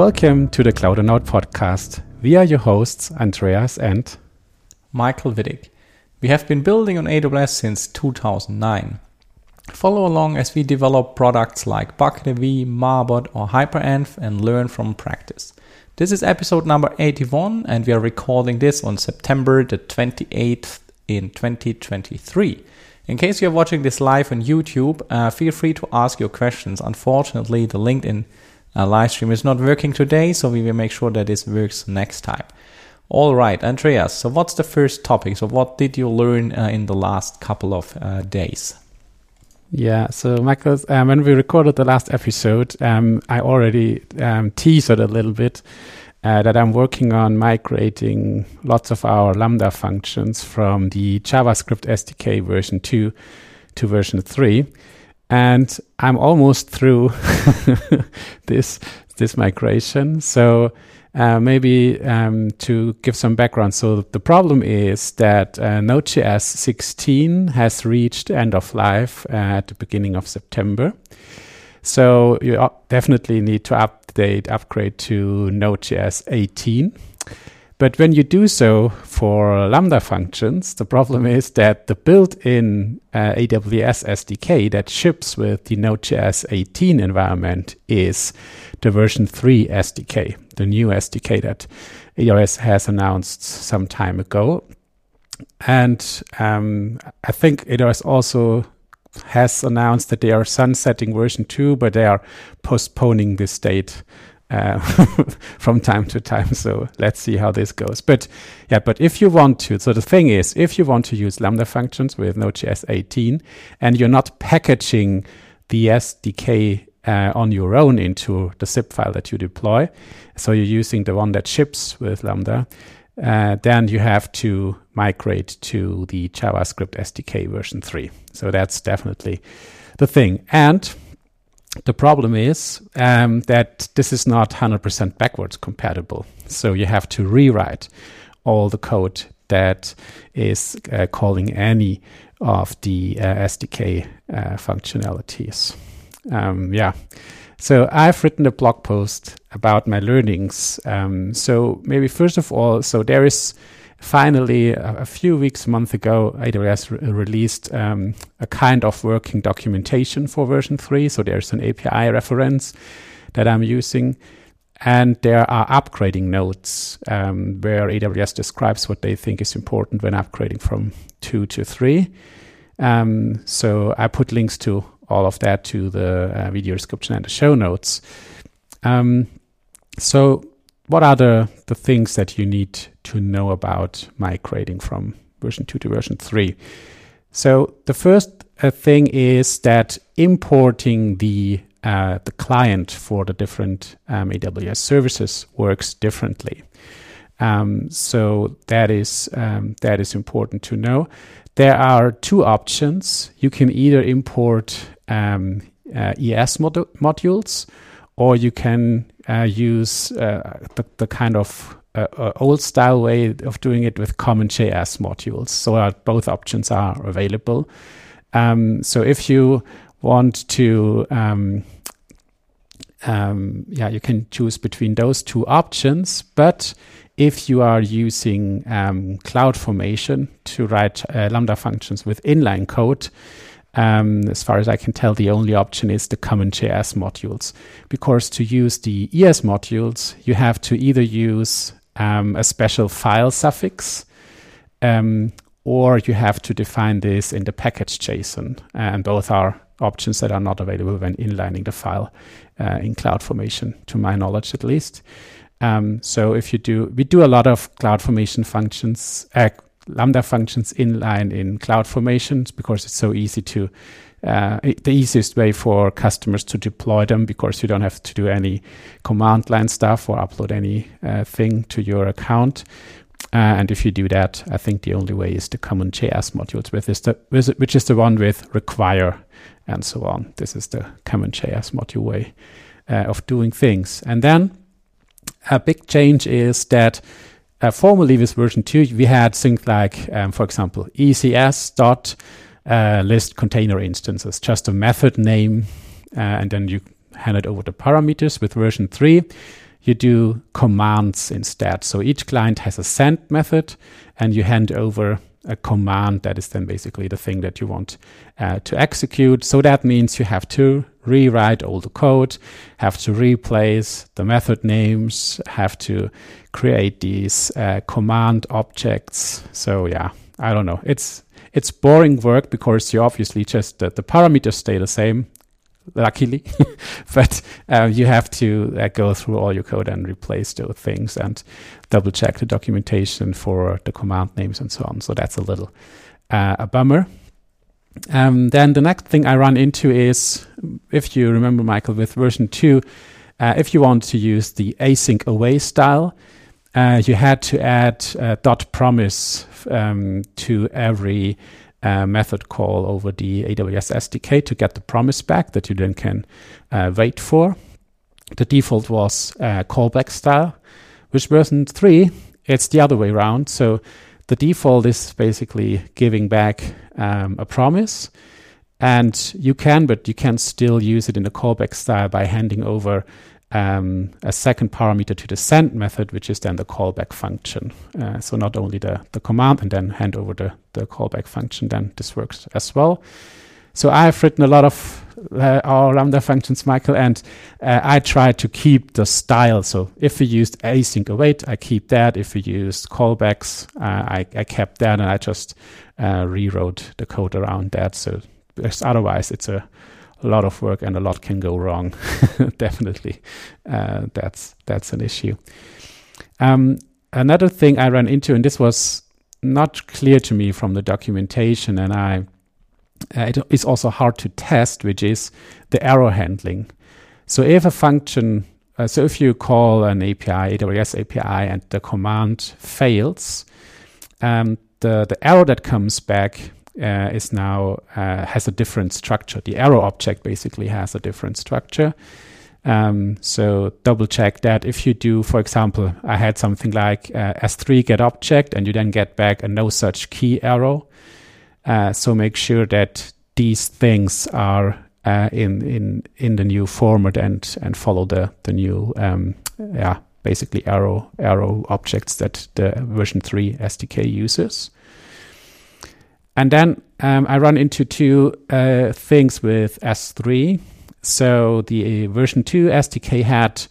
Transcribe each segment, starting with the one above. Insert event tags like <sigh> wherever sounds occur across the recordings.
Welcome to the Cloudonaut podcast. We are your hosts, Andreas and Michael Wittig. We have been building on AWS since 2009. Follow along as we develop products like bucketAV, Marbot, or HyperEnv and learn from practice. This is episode number 81, and we are recording this on September the 28th in 2023. In case you're watching this live on YouTube, uh, feel free to ask your questions. Unfortunately, the LinkedIn uh, live stream is not working today, so we will make sure that this works next time. All right, Andreas. So, what's the first topic? So, what did you learn uh, in the last couple of uh, days? Yeah, so Michael, um, when we recorded the last episode, um, I already um, teased a little bit uh, that I'm working on migrating lots of our Lambda functions from the JavaScript SDK version 2 to version 3 and I'm almost through <laughs> this this migration. So uh, maybe um, to give some background. So the problem is that uh, Node.js 16 has reached end of life at the beginning of September. So you definitely need to update, upgrade to Node.js 18. But when you do so for Lambda functions, the problem is that the built-in uh, AWS SDK that ships with the Node.js 18 environment is the version 3 SDK, the new SDK that AWS has announced some time ago. And um, I think AWS also has announced that they are sunsetting version 2, but they are postponing this date uh, <laughs> from time to time. So let's see how this goes. But yeah, but if you want to, so the thing is, if you want to use Lambda functions with Node.js 18 and you're not packaging the SDK uh, on your own into the zip file that you deploy, so you're using the one that ships with Lambda, uh, then you have to migrate to the JavaScript SDK version 3. So that's definitely the thing. And the problem is um, that this is not 100% backwards compatible. So you have to rewrite all the code that is uh, calling any of the uh, SDK uh, functionalities. Um, yeah. So I've written a blog post about my learnings. Um, so maybe first of all, so there is finally, a, a few weeks, a month ago, AWS re- released um, a kind of working documentation for version 3. So there's an API reference that I'm using. And there are upgrading notes um, where AWS describes what they think is important when upgrading from 2 to 3. Um, so I put links to all of that to the uh, video description and the show notes. Um, so what are the, the things that you need to know about migrating from version 2 to version 3? So the first uh, thing is that importing the uh, the client for the different um, AWS services works differently. Um, so that is um, that is important to know. There are two options. You can either import um, uh, ES mod- modules, or you can use uh, the, the, kind of uh, uh, old style way of doing it with common JS modules. So both options are available. Um, so if you want to, um, um, yeah, you can choose between those two options. But if you are using um, CloudFormation to write uh, Lambda functions with inline code, um, as far as I can tell, the only option is the common JS modules. Because to use the ES modules, you have to either use um, a special file suffix um, or you have to define this in the package JSON. And both are options that are not available when inlining the file uh, in CloudFormation, to my knowledge at least. Um, so if you do, we do a lot of CloudFormation functions, uh, Lambda functions inline in CloudFormations because it's so easy to, uh, the easiest way for customers to deploy them because you don't have to do any command line stuff or upload anything uh, to your account. Uh, and if you do that, I think the only way is the common JS modules, with is the, which is the one with require and so on. This is the common JS module way uh, of doing things. And then a big change is that uh, formerly with version 2, we had things like, um, for example, ECS dot uh, list container instances, just a method name, uh, and then you hand it over the parameters. With version 3, you do commands instead. So each client has a send method, and you hand over a command that is then basically the thing that you want uh, to execute. So that means you have to rewrite all the code, have to replace the method names, have to create these uh, command objects. So yeah, I don't know. It's it's boring work because you obviously just the, the parameters stay the same luckily. <laughs> but uh, you have to uh, go through all your code and replace those things and double check the documentation for the command names and so on. So that's a little uh, a bummer. Um, then the next thing I run into is, if you remember, Michael, with version 2, uh, if you want to use the async await style, uh, you had to add uh, dot promise um, to every method call over the AWS SDK to get the promise back that you then can uh, wait for. The default was uh, callback style. which version 3, it's the other way around. So the default is basically giving back um, a promise. And you can, but you can still use it in the callback style by handing over um, a second parameter to the send method, which is then the callback function. Uh, so not only the, the command and then hand over the, the callback function, then this works as well. So I've written a lot of uh, our Lambda functions, Michael, and uh, I try to keep the style. So if we used async await, I keep that. If we used callbacks, uh, I, I, kept that, and I just uh, rewrote the code around that. So otherwise, it's a a lot of work and a lot can go wrong. <laughs> Definitely, uh, that's that's an issue. Um, another thing I ran into, and this was not clear to me from the documentation, and I uh, it is also hard to test, which is the error handling. So if a function, uh, so if you call an API, AWS API, and the command fails, um, the the error that comes back uh, is now uh, has a different structure. The arrow object basically has a different structure. Um, so double check that if you do, for example, I had something like uh, S3 get object and you then get back a no such key arrow. Uh, so make sure that these things are uh, in in in the new format and and follow the the new um, yeah basically arrow arrow objects that the version 3 SDK uses. And then um, I run into two uh, things with S3. So the version 2 SDK had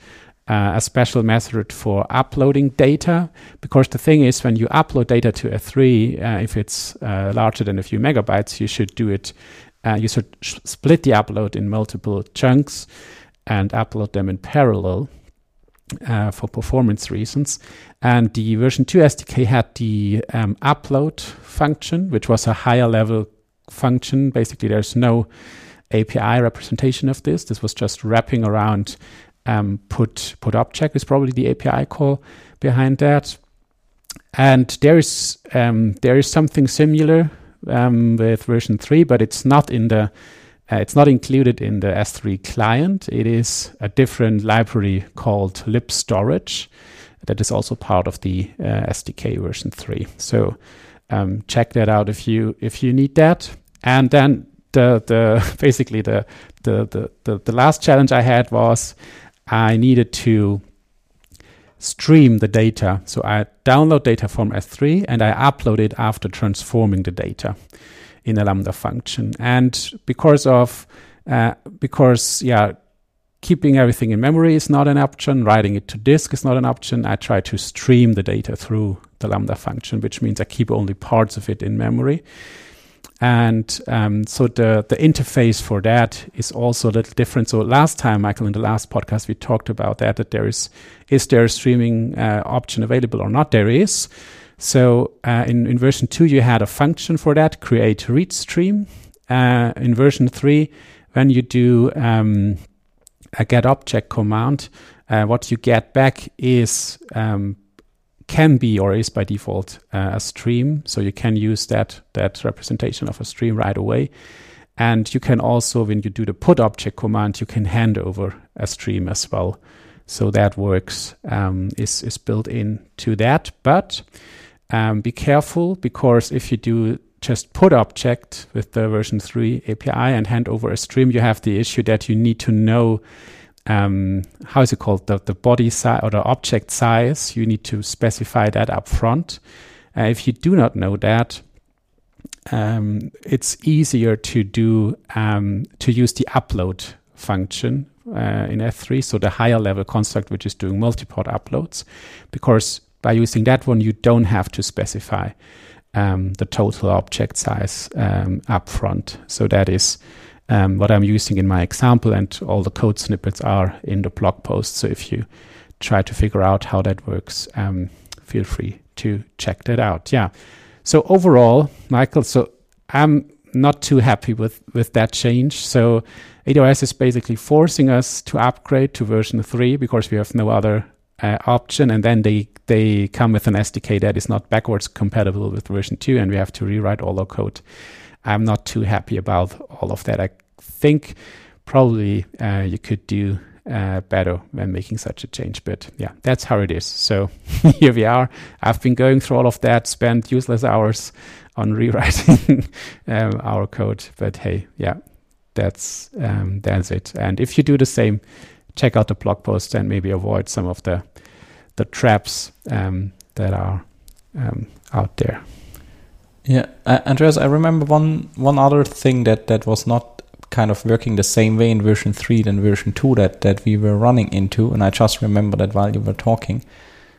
uh, a special method for uploading data because the thing is when you upload data to S3, uh, if it's uh, larger than a few megabytes, you should do it. Uh, you should split the upload in multiple chunks and upload them in parallel uh, for performance reasons. And the version 2 SDK had the um, upload function, which was a higher level function. Basically, there's no API representation of this. This was just wrapping around um, put put object is probably the API call behind that. And there is um, there is something similar um, with version three, but it's not in the uh, it's not included in the S3 client. It is a different library called lib-storage that is also part of the uh, SDK version 3. So um, check that out if you if you need that. And then the the <laughs> basically the the the the, the last challenge I had was I needed to stream the data. So I download data from S3 and I upload it after transforming the data in a Lambda function. And because of uh, because yeah, keeping everything in memory is not an option. Writing it to disk is not an option. I try to stream the data through the Lambda function, which means I keep only parts of it in memory. And um, so the, the interface for that is also a little different. So last time, Michael, in the last podcast, we talked about that, that there is, is there a streaming uh, option available or not? There is. So uh, in, in version 2, you had a function for that, create read stream. Uh, in version 3, when you do um, a get object command, uh, what you get back is um, can be or is by default uh, a stream. So you can use that that representation of a stream right away. And you can also, when you do the put object command, you can hand over a stream as well. So that works um, is is built into that. But um, be careful because if you do just put object with the version 3 API and hand over a stream, you have the issue that you need to know um, how is it called the, the body size or the object size. You need to specify that up front. Uh, if you do not know that, um, it's easier to do um, to use the upload function uh, in S3, so the higher level construct which is doing multi-part uploads, because by using that one you don't have to specify um, the total object size um, up front. So that is um, what I'm using in my example, and all the code snippets are in the blog post. So if you try to figure out how that works, um, feel free to check that out. Yeah. So overall, Michael, so I'm not too happy with with that change. So AWS is basically forcing us to upgrade to version three because we have no other uh, option, and then they they come with an SDK that is not backwards compatible with version two, and we have to rewrite all our code. I'm not too happy about all of that. I think probably uh, you could do uh, better when making such a change. But yeah, that's how it is. So <laughs> here we are. I've been going through all of that, spent useless hours on <laughs> rewriting um, our code. But hey, yeah, that's um, that's it. And if you do the same, check out the blog post and maybe avoid some of the the traps um, that are um, out there. Yeah, uh, Andreas, I remember one one other thing that that was not kind of working the same way in version 3 than version 2 that, that we were running into. And I just remember that while you were talking.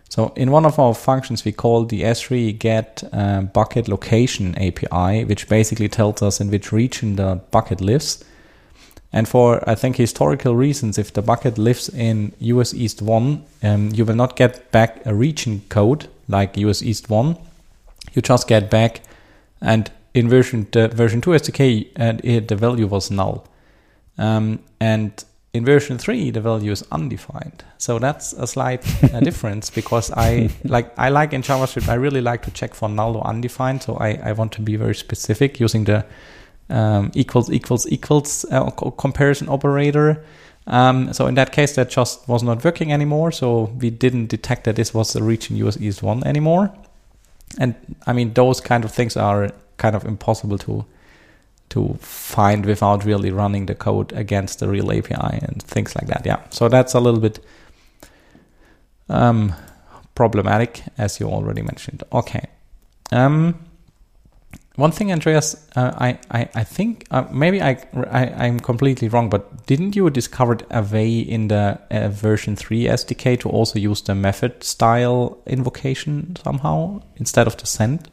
So in one of our functions, we call the S3 get uh, bucket location API, which basically tells us in which region the bucket lives. And for, I think, historical reasons, if the bucket lives in US East 1, um, you will not get back a region code like US East 1. You just get back, and in version the version 2 SDK, and it, the value was null. Um, and in version 3 the value is undefined so that's a slight uh, <laughs> difference because i like i like in javascript i really like to check for null or undefined so i, I want to be very specific using the um, equals equals equals uh, comparison operator um, so in that case that just was not working anymore so we didn't detect that this was the region us east 1 anymore and i mean those kind of things are kind of impossible to to find without really running the code against the real API and things like that. Yeah, so that's a little bit um, problematic, as you already mentioned. Okay. Um, one thing, Andreas, uh, I, I, I think uh, maybe I, I am completely wrong, but didn't you discover a way in the uh, version three SDK to also use the method style invocation somehow instead of the send?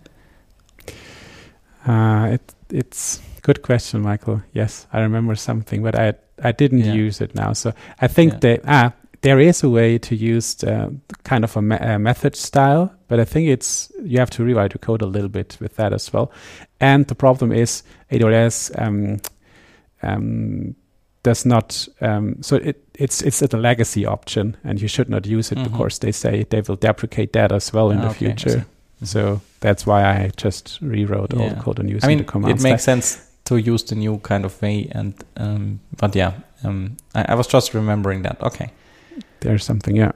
Uh, it, it's good question, Michael. Yes, I remember something, but I I didn't yeah. use it now. So I think yeah. that ah, there is a way to use uh, kind of a, me- a, method style, but I think it's you have to rewrite your code a little bit with that as well. And the problem is AWS um, um, does not. Um, so it it's it's a legacy option, and you should not use it mm-hmm. because they say they will deprecate that as well in ah, the okay. future. Mm-hmm. So that's why I just rewrote yeah. all the code and using I mean, the command. It makes sense to use the new kind of way, and um, but yeah, um, I, I, was just remembering that. Okay, there's something. Yeah.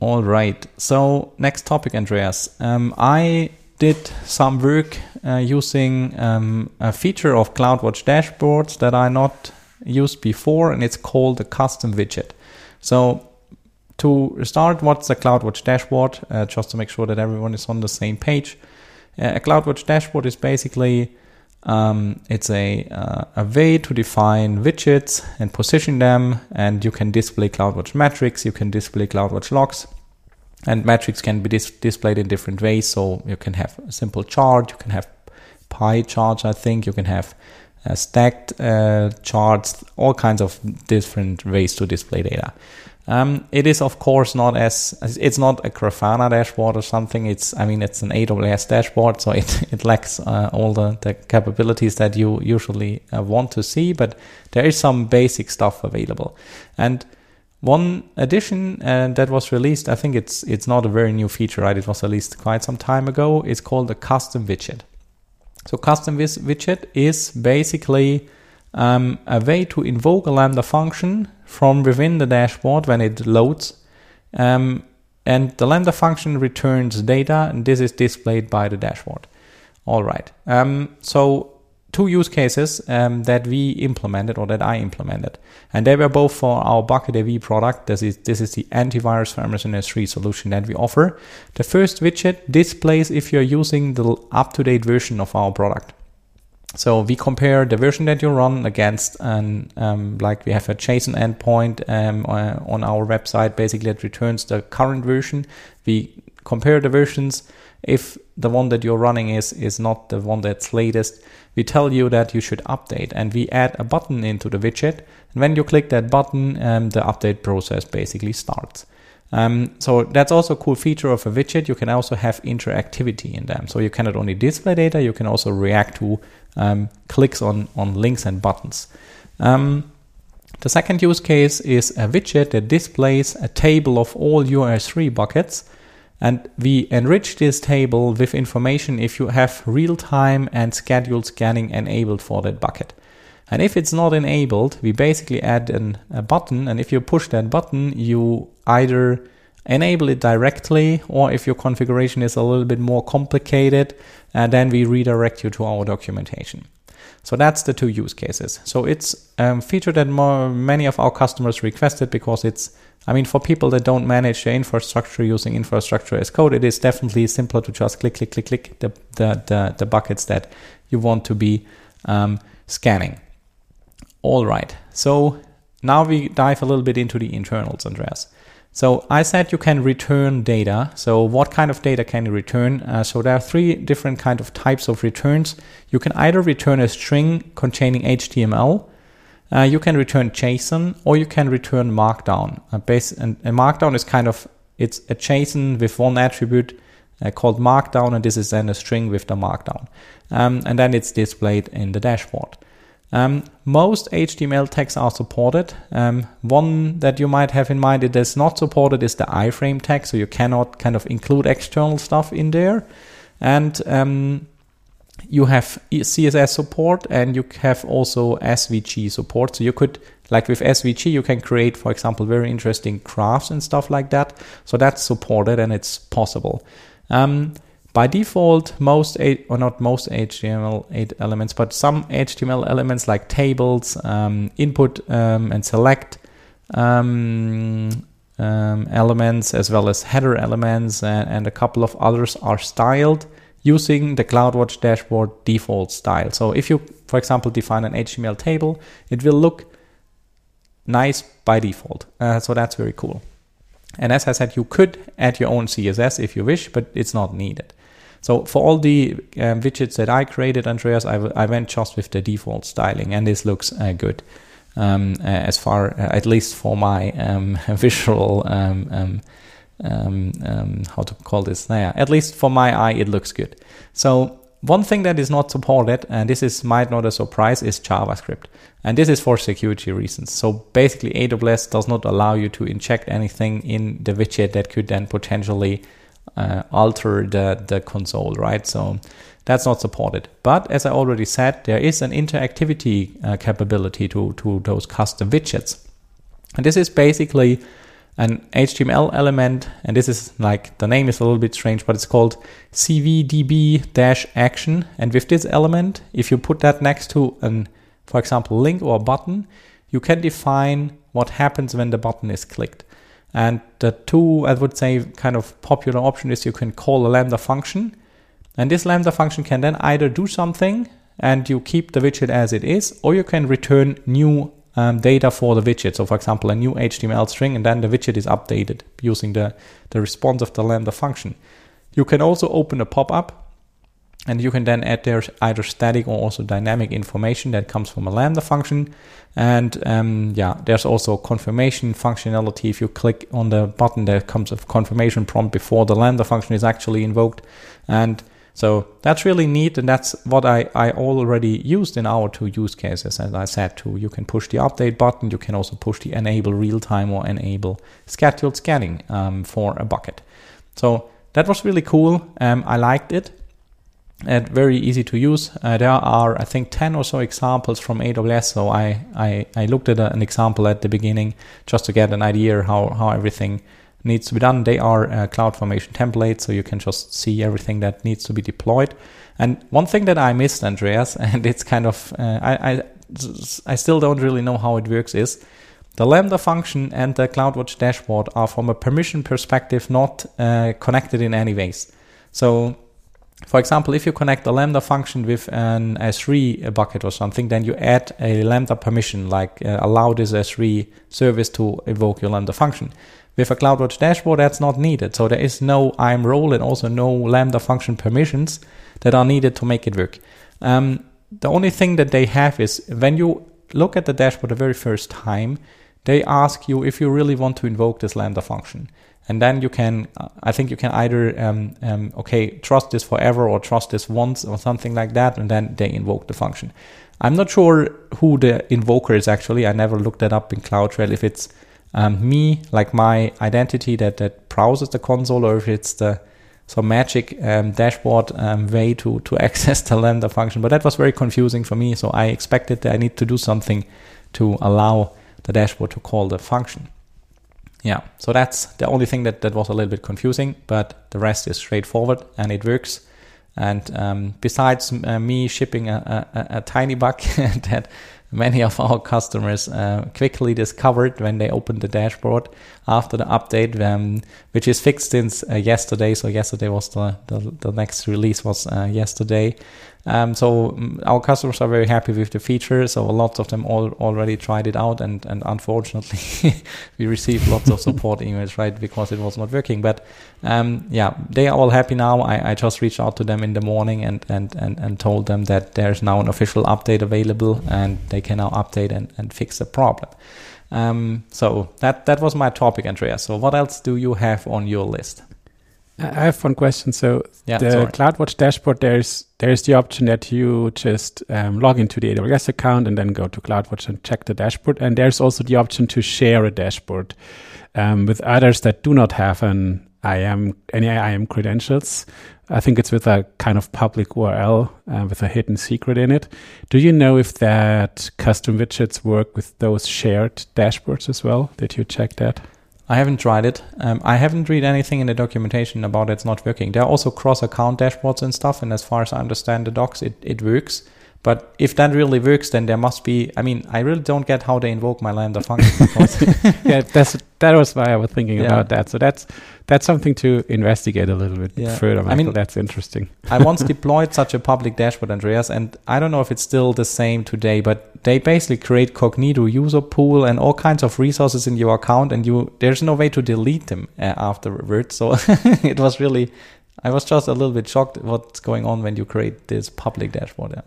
All right. So next topic, Andreas. Um, I did some work uh, using um, a feature of CloudWatch dashboards that I not used before, and it's called a custom widget. So to start, what's a CloudWatch dashboard? Uh, just to make sure that everyone is on the same page. Uh, a CloudWatch dashboard is basically um, it's a, uh, a way to define widgets and position them, and you can display CloudWatch metrics, you can display CloudWatch logs, and metrics can be dis- displayed in different ways. So you can have a simple chart, you can have pie charts, I think, you can have uh, stacked uh, charts, all kinds of different ways to display data. Um, it is of course not as it's not a Grafana dashboard or something. It's I mean it's an AWS dashboard, so it <laughs> it lacks uh, all the, the capabilities that you usually uh, want to see. But there is some basic stuff available, and one addition uh, that was released, I think it's it's not a very new feature, right? It was released quite some time ago. It's called a custom widget. So custom widget is basically um, a way to invoke a Lambda function from within the dashboard when it loads. Um, and the Lambda function returns data, and this is displayed by the dashboard. All right. Um, so two use cases um, that we implemented or that I implemented, and they were both for our Bucket AV product. This is this is the antivirus for Amazon S3 solution that we offer. The first widget displays if you're using the up-to-date version of our product. So we compare the version that you run against, and um, like we have a JSON endpoint um, uh, on our website, basically it returns the current version. We compare the versions. If the one that you're running is is not the one that's latest, we tell you that you should update, and we add a button into the widget. And when you click that button, um, the update process basically starts. Um, so that's also a cool feature of a widget. You can also have interactivity in them. So you cannot only display data, you can also react to um, clicks on, on links and buttons. Um, the second use case is a widget that displays a table of all your S3 buckets. And we enrich this table with information if you have real time and scheduled scanning enabled for that bucket. And if it's not enabled, we basically add an, a button. And if you push that button, you either enable it directly, or if your configuration is a little bit more complicated, uh, then we redirect you to our documentation. So that's the two use cases. So it's a um, feature that more, many of our customers requested because it's, I mean, for people that don't manage their infrastructure using infrastructure as code, it is definitely simpler to just click, click, click, click the, the, the, the buckets that you want to be um, scanning. All right. So now we dive a little bit into the internals, Andreas. So I said you can return data. So what kind of data can you return? Uh, so there are three different kind of types of returns. You can either return a string containing HTML, uh, you can return JSON, or you can return Markdown. Uh, base, and, Markdown is kind of it's a JSON with one attribute uh, called Markdown, and this is then a string with the Markdown, um, and then it's displayed in the dashboard. Um, most HTML tags are supported. Um, one that you might have in mind that is not supported is the iframe tag, so you cannot kind of include external stuff in there. And um, you have CSS support and you have also SVG support. So you could, like with SVG, you can create, for example, very interesting graphs and stuff like that. So that's supported and it's possible. By default, most or not most HTML elements, but some HTML elements like tables, um, input um, and select um, um, elements, as well as header elements, and, and, a couple of others are styled using the CloudWatch dashboard default style. So if you, for example, define an HTML table, it will look nice by default. Uh, so that's very cool. And as I said, you could add your own CSS if you wish, but it's not needed. So for all the um, widgets that I created, Andreas, I, went just with the default styling, and this looks uh, good. Um, uh, as far, uh, at least for my um, <laughs> visual, um, um, um, how to call this? Yeah, at least for my eye, it looks good. So one thing that is not supported, and this is might not a surprise, is JavaScript. And this is for security reasons. So basically, AWS does not allow you to inject anything in the widget that could then potentially uh, alter the, the console, right? So that's not supported. But as I already said, there is an interactivity uh, capability to, to those custom widgets. And this is basically an HTML element, and this is like the name is a little bit strange, but it's called cwdb-action. And with this element, if you put that next to an, for example, link or button, you can define what happens when the button is clicked. And the two, I would say, kind of popular option is you can call a Lambda function. And this Lambda function can then either do something and you keep the widget as it is, or you can return new um, data for the widget. So, for example, a new HTML string, and then the widget is updated using the, the response of the Lambda function. You can also open a pop up and you can then add there either static or also dynamic information that comes from a Lambda function. And um, yeah, there's also confirmation functionality. If you click on the button, there comes a confirmation prompt before the Lambda function is actually invoked. And so that's really neat. And that's what I, I already used in our two use cases. As I said, too, you can push the update button. You can also push the enable real time or enable scheduled scanning um, for a bucket. So that was really cool. Um, I liked it and very easy to use. Uh, there are, I think, 10 or so examples from AWS. So I, I, I looked at a, an example at the beginning just to get an idea how, how everything needs to be done. They are uh, CloudFormation templates, so you can just see everything that needs to be deployed. And one thing that I missed, Andreas, <laughs> and it's kind of uh, I, I I still don't really know how it works is the Lambda function and the CloudWatch dashboard are from a permission perspective not uh, connected in any ways. So for example, if you connect the Lambda function with an S3 bucket or something, then you add a Lambda permission, like uh, allow this S3 service to invoke your Lambda function. With a CloudWatch dashboard, that's not needed. So there is no IAM role and also no Lambda function permissions that are needed to make it work. Um, the only thing that they have is when you look at the dashboard the very first time, they ask you if you really want to invoke this Lambda function and then you can i think you can either um, um, okay trust this forever or trust this once or something like that and then they invoke the function. I'm not sure who the invoker is actually. I never looked that up in cloudtrail if it's um, me like my identity that that browses the console or if it's the some magic um, dashboard um, way to to <laughs> access the lambda function. But that was very confusing for me so i expected that i need to do something to allow the dashboard to call the function yeah, so that's the only thing that, that was a little bit confusing, but the rest is straightforward and it works. And um, besides uh, me shipping a, a, a tiny bug <laughs> that many of our customers uh, quickly discovered when they opened the dashboard after the update, um, which is fixed since uh, yesterday. So yesterday was the, the, the next release was uh, yesterday. Um, so um, our customers are very happy with the feature. So a lot of them all already tried it out, and and unfortunately, <laughs> we received lots of support emails, right, because it was not working. But um, yeah, they are all happy now. I, I just reached out to them in the morning and and and and told them that there's now an official update available, and they can now update and and fix the problem. Um, so that that was my topic, Andreas. So what else do you have on your list? I have one question. So yeah, the sorry. CloudWatch dashboard, there's there's the option that you just um, log into the AWS account and then go to CloudWatch and check the dashboard. And there's also the option to share a dashboard um, with others that do not have an IAM any IAM credentials. I think it's with a kind of public URL uh, with a hidden secret in it. Do you know if that custom widgets work with those shared dashboards as well? Did you check that? I haven't tried it. Um, I haven't read anything in the documentation about it's not working. There are also cross-account dashboards and stuff, and as far as I understand the docs, it, it works. But if that really works, then there must be. I mean, I really don't get how they invoke my lambda function. <laughs> yeah, that's that was why I was thinking yeah. about that. So that's that's something to investigate a little bit yeah. further. Michael. I mean, that's interesting. I once <laughs> deployed such a public dashboard, Andreas, and I don't know if it's still the same today, but they basically create Cognito user pool and all kinds of resources in your account, and you there's no way to delete them uh, afterwards. So <laughs> it was really. I was just a little bit shocked what's going on when you create this public dashboard. Yeah.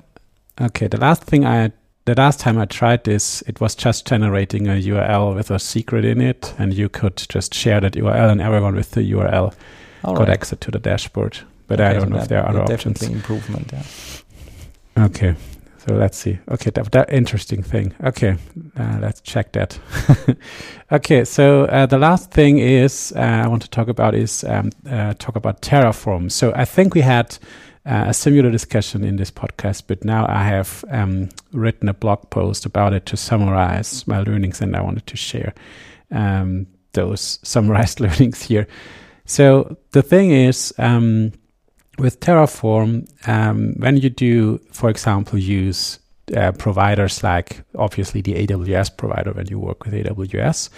Okay, the last thing I the last time I tried this, it was just generating a URL with a secret in it, and you could just share that URL, and everyone with the URL All got right. access to the dashboard. But okay, I don't so know if there are other options. Definitely improvement. Yeah. Okay, so let's see. Okay, that, that interesting thing. Okay, uh, let's check that. <laughs> okay, so uh, the last thing is uh, I want to talk about is um, uh, talk about Terraform. So I think we had uh, a similar discussion in this podcast, but now I have um, written a blog post about it to summarize my learnings, and I wanted to share um, those summarized <laughs> learnings here. So the thing is, um, with Terraform, um, when you do, for example, use uh, providers like obviously the AWS provider when you work with AWS,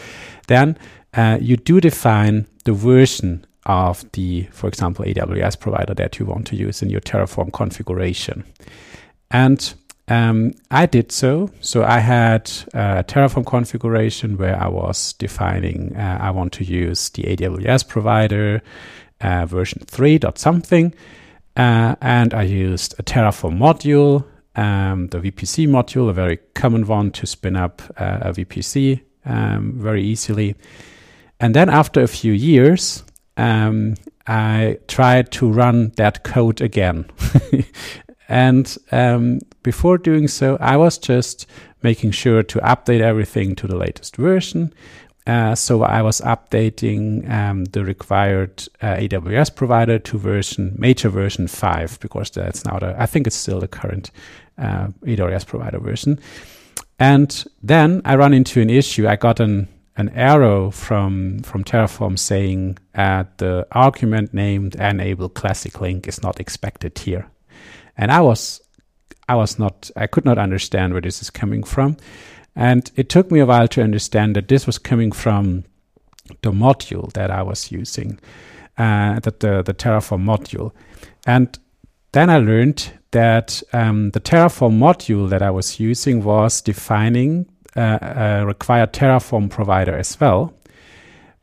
then uh, you do define the version of the, for example, AWS provider that you want to use in your Terraform configuration. And um, I did so. So I had a Terraform configuration where I was defining uh, I want to use the AWS provider uh, version 3 dot something. Uh, and I used a Terraform module, um, the VPC module, a very common one to spin up uh, a VPC um, very easily. And then after a few years, um, I tried to run that code again. <laughs> and um, before doing so, I was just making sure to update everything to the latest version. Uh, so I was updating um, the required uh, AWS provider to version major version five because that's now the I think it's still the current uh, AWS provider version. And then I run into an issue. I got an an arrow from from Terraform saying uh, the argument named enable classic link is not expected here, and I was I was not I could not understand where this is coming from, and it took me a while to understand that this was coming from the module that I was using, uh, that the the Terraform module, and then I learned that um, the Terraform module that I was using was defining uh, a required Terraform provider as well.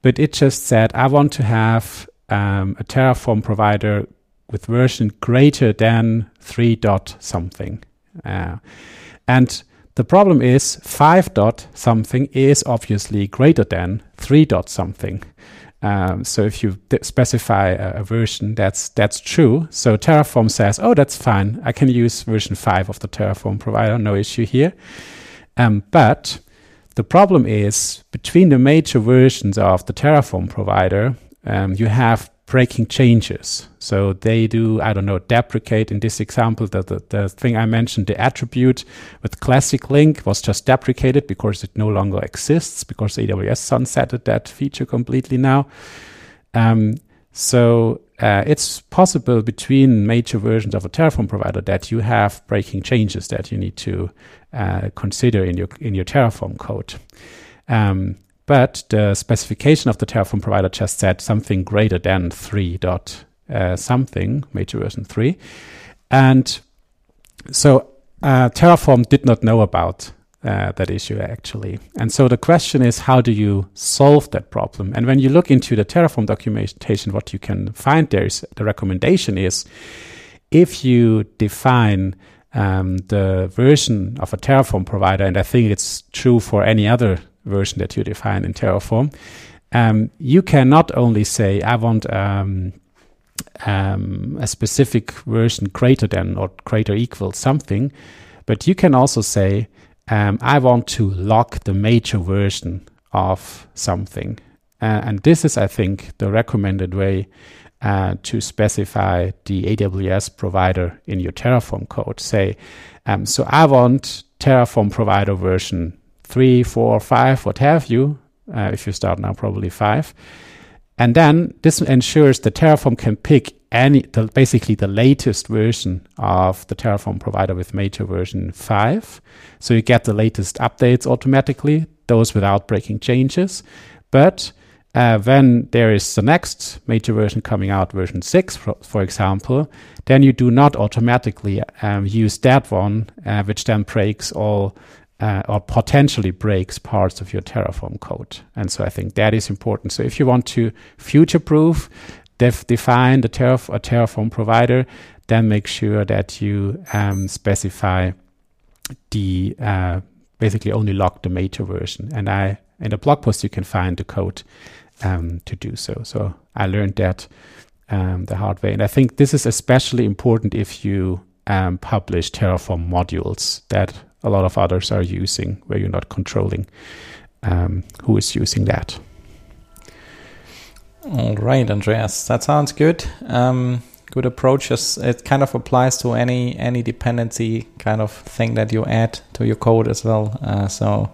But it just said, I want to have um, a Terraform provider with version greater than 3 dot something. Uh, and the problem is 5 dot something is obviously greater than 3 dot something. Um, so if you specify a, a, version, that's that's true. So Terraform says, oh, that's fine. I can use version five of the Terraform provider, no issue here. Um, but the problem is between the major versions of the Terraform provider, um, you have breaking changes. So they do, I don't know, deprecate in this example, the, the, the thing I mentioned, the attribute with classic link was just deprecated because it no longer exists because AWS sunsetted that feature completely now. Um, so uh, it's possible between major versions of a Terraform provider that you have breaking changes that you need to uh, consider in your in your Terraform code. Um, but the specification of the Terraform provider just said something greater than 3 dot uh, something, major version 3. And so uh, Terraform did not know about uh, that issue actually. And so the question is, how do you solve that problem? And when you look into the Terraform documentation, what you can find there is the recommendation is if you define um, the version of a Terraform provider, and I think it's true for any other version that you define in Terraform, um, you can not only say, I want um, um, a specific version greater than or greater equal something, but you can also say, um, I want to lock the major version of something. Uh, and this is, I think, the recommended way uh, to specify the AWS provider in your Terraform code. Say, um, so I want Terraform provider version three, four, five, what have you. Uh, if you start now, probably five. And then this ensures that Terraform can pick any, the, basically the latest version of the Terraform provider with major version 5. So you get the latest updates automatically, those without breaking changes. But uh, when there is the next major version coming out, version 6, for, for example, then you do not automatically um, use that one, uh, which then breaks all uh, or potentially breaks parts of your Terraform code. And so I think that is important. So if you want to future proof, def- define the Terraf- a Terraform provider, then make sure that you um, specify the uh, basically only lock the major version. And I in the blog post you can find the code um, to do so. So I learned that um, the hard way, and I think this is especially important if you um, publish Terraform modules that a lot of others are using, where you're not controlling um, who is using that. All right, Andreas, that sounds good. Um, good approach. It kind of applies to any any dependency kind of thing that you add to your code as well. Uh, so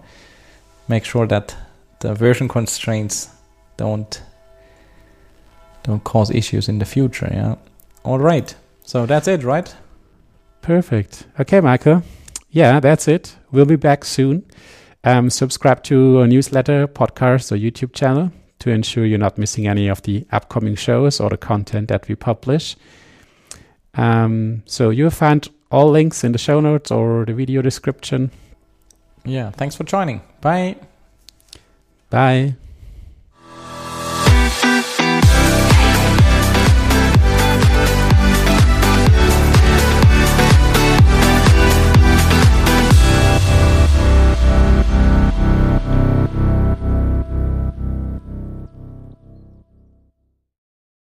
make sure that the version constraints don't don't cause issues in the future. Yeah. All right. So that's it, right? Perfect. Okay, Michael yeah, that's it. We'll be back soon. Um, subscribe to our newsletter, podcast, or YouTube channel to ensure you're not missing any of the upcoming shows or the content that we publish. Um, so you'll find all links in the show notes or the video description. Yeah, thanks for joining. Bye. Bye.